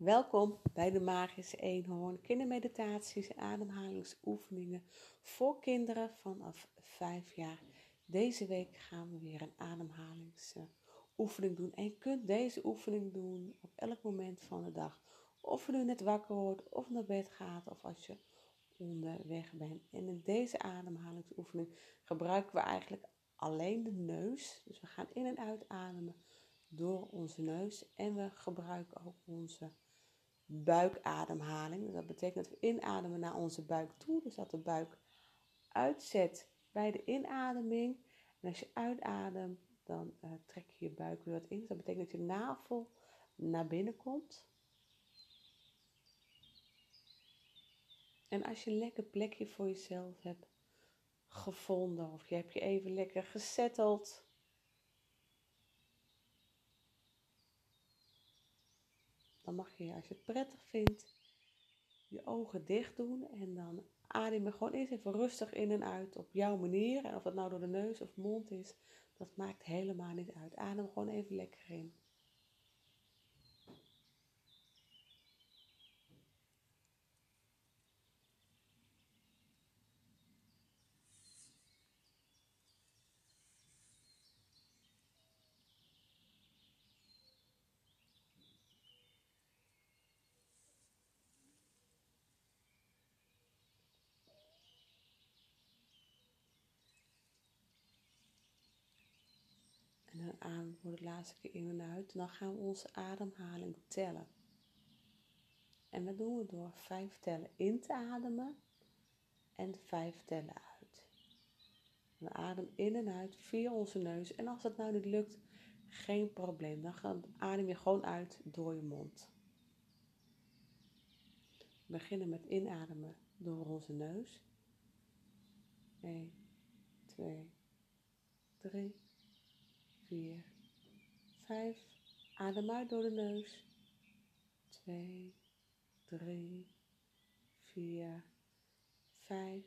Welkom bij de Magische Eenhoorn kindermeditaties en ademhalingsoefeningen voor kinderen vanaf 5 jaar. Deze week gaan we weer een ademhalingsoefening doen. En je kunt deze oefening doen op elk moment van de dag. Of je nu net wakker wordt, of naar bed gaat, of als je onderweg bent. En in deze ademhalingsoefening gebruiken we eigenlijk alleen de neus. Dus we gaan in en uit ademen door onze neus. En we gebruiken ook onze buikademhaling. Dat betekent dat we inademen naar onze buik toe. Dus dat de buik uitzet bij de inademing. En als je uitademt, dan uh, trek je je buik weer wat in. Dus dat betekent dat je navel naar binnen komt. En als je een lekker plekje voor jezelf hebt gevonden, of je hebt je even lekker gesetteld, dan mag je, als je het prettig vindt, je ogen dicht doen en dan adem je gewoon eens even rustig in en uit op jouw manier. En of dat nou door de neus of mond is, dat maakt helemaal niet uit. Adem gewoon even lekker in. En voor de laatste keer in en uit. Dan gaan we onze ademhaling tellen. En dat doen we door vijf tellen in te ademen en vijf tellen uit. We ademen in en uit via onze neus. En als het nou niet lukt, geen probleem. Dan adem je gewoon uit door je mond. We beginnen met inademen door onze neus. 1, 2, 3, 4, 5. Adem uit door de neus. 2, 3, 4, 5.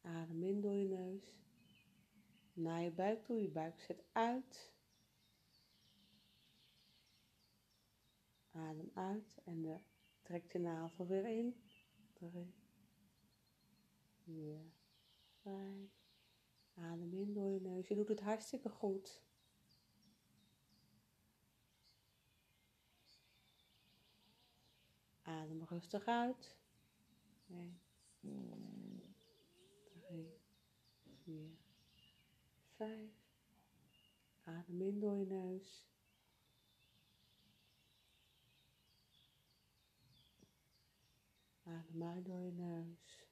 Adem in door je neus. Naar je buik toe. Je buik zet uit. Adem uit en de, trek je navel weer in. 3, 4, 5. Adem in door je neus. Je doet het hartstikke goed. Adem rustig uit. 1, 3, 4, 5. Adem in door je neus. Adem uit door je neus.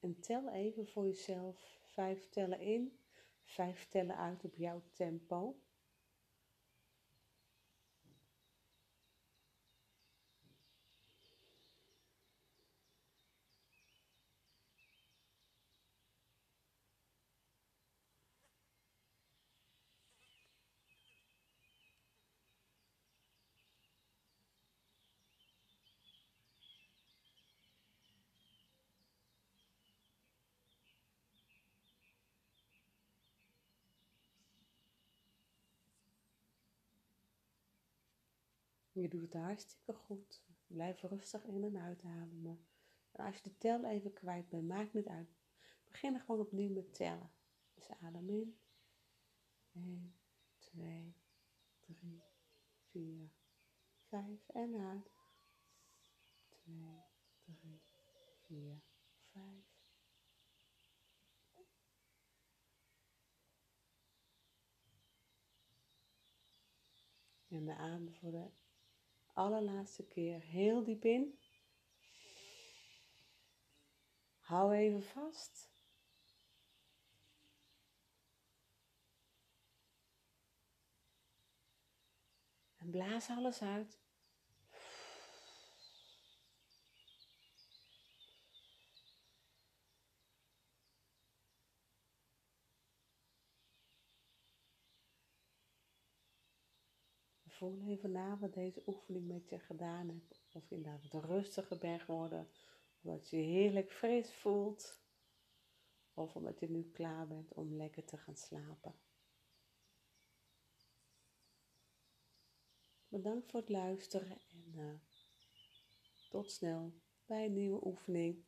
En tel even voor jezelf vijf tellen in, vijf tellen uit op jouw tempo. Je doet het hartstikke goed. Blijf rustig in en uitademen. En als je de tel even kwijt bent, maakt niet uit. Begin gewoon opnieuw met tellen. Dus adem in. 1, 2, 3, 4, 5 en uit. 2, 3, 4, 5. En de adem voor de allerlaatste keer heel diep in. Hou even vast. En blaas alles uit. voel even vanavond deze oefening met je gedaan hebt. Of je inderdaad rustiger berg geworden. Omdat je je heerlijk fris voelt. Of omdat je nu klaar bent om lekker te gaan slapen. Bedankt voor het luisteren en eh, tot snel bij een nieuwe oefening.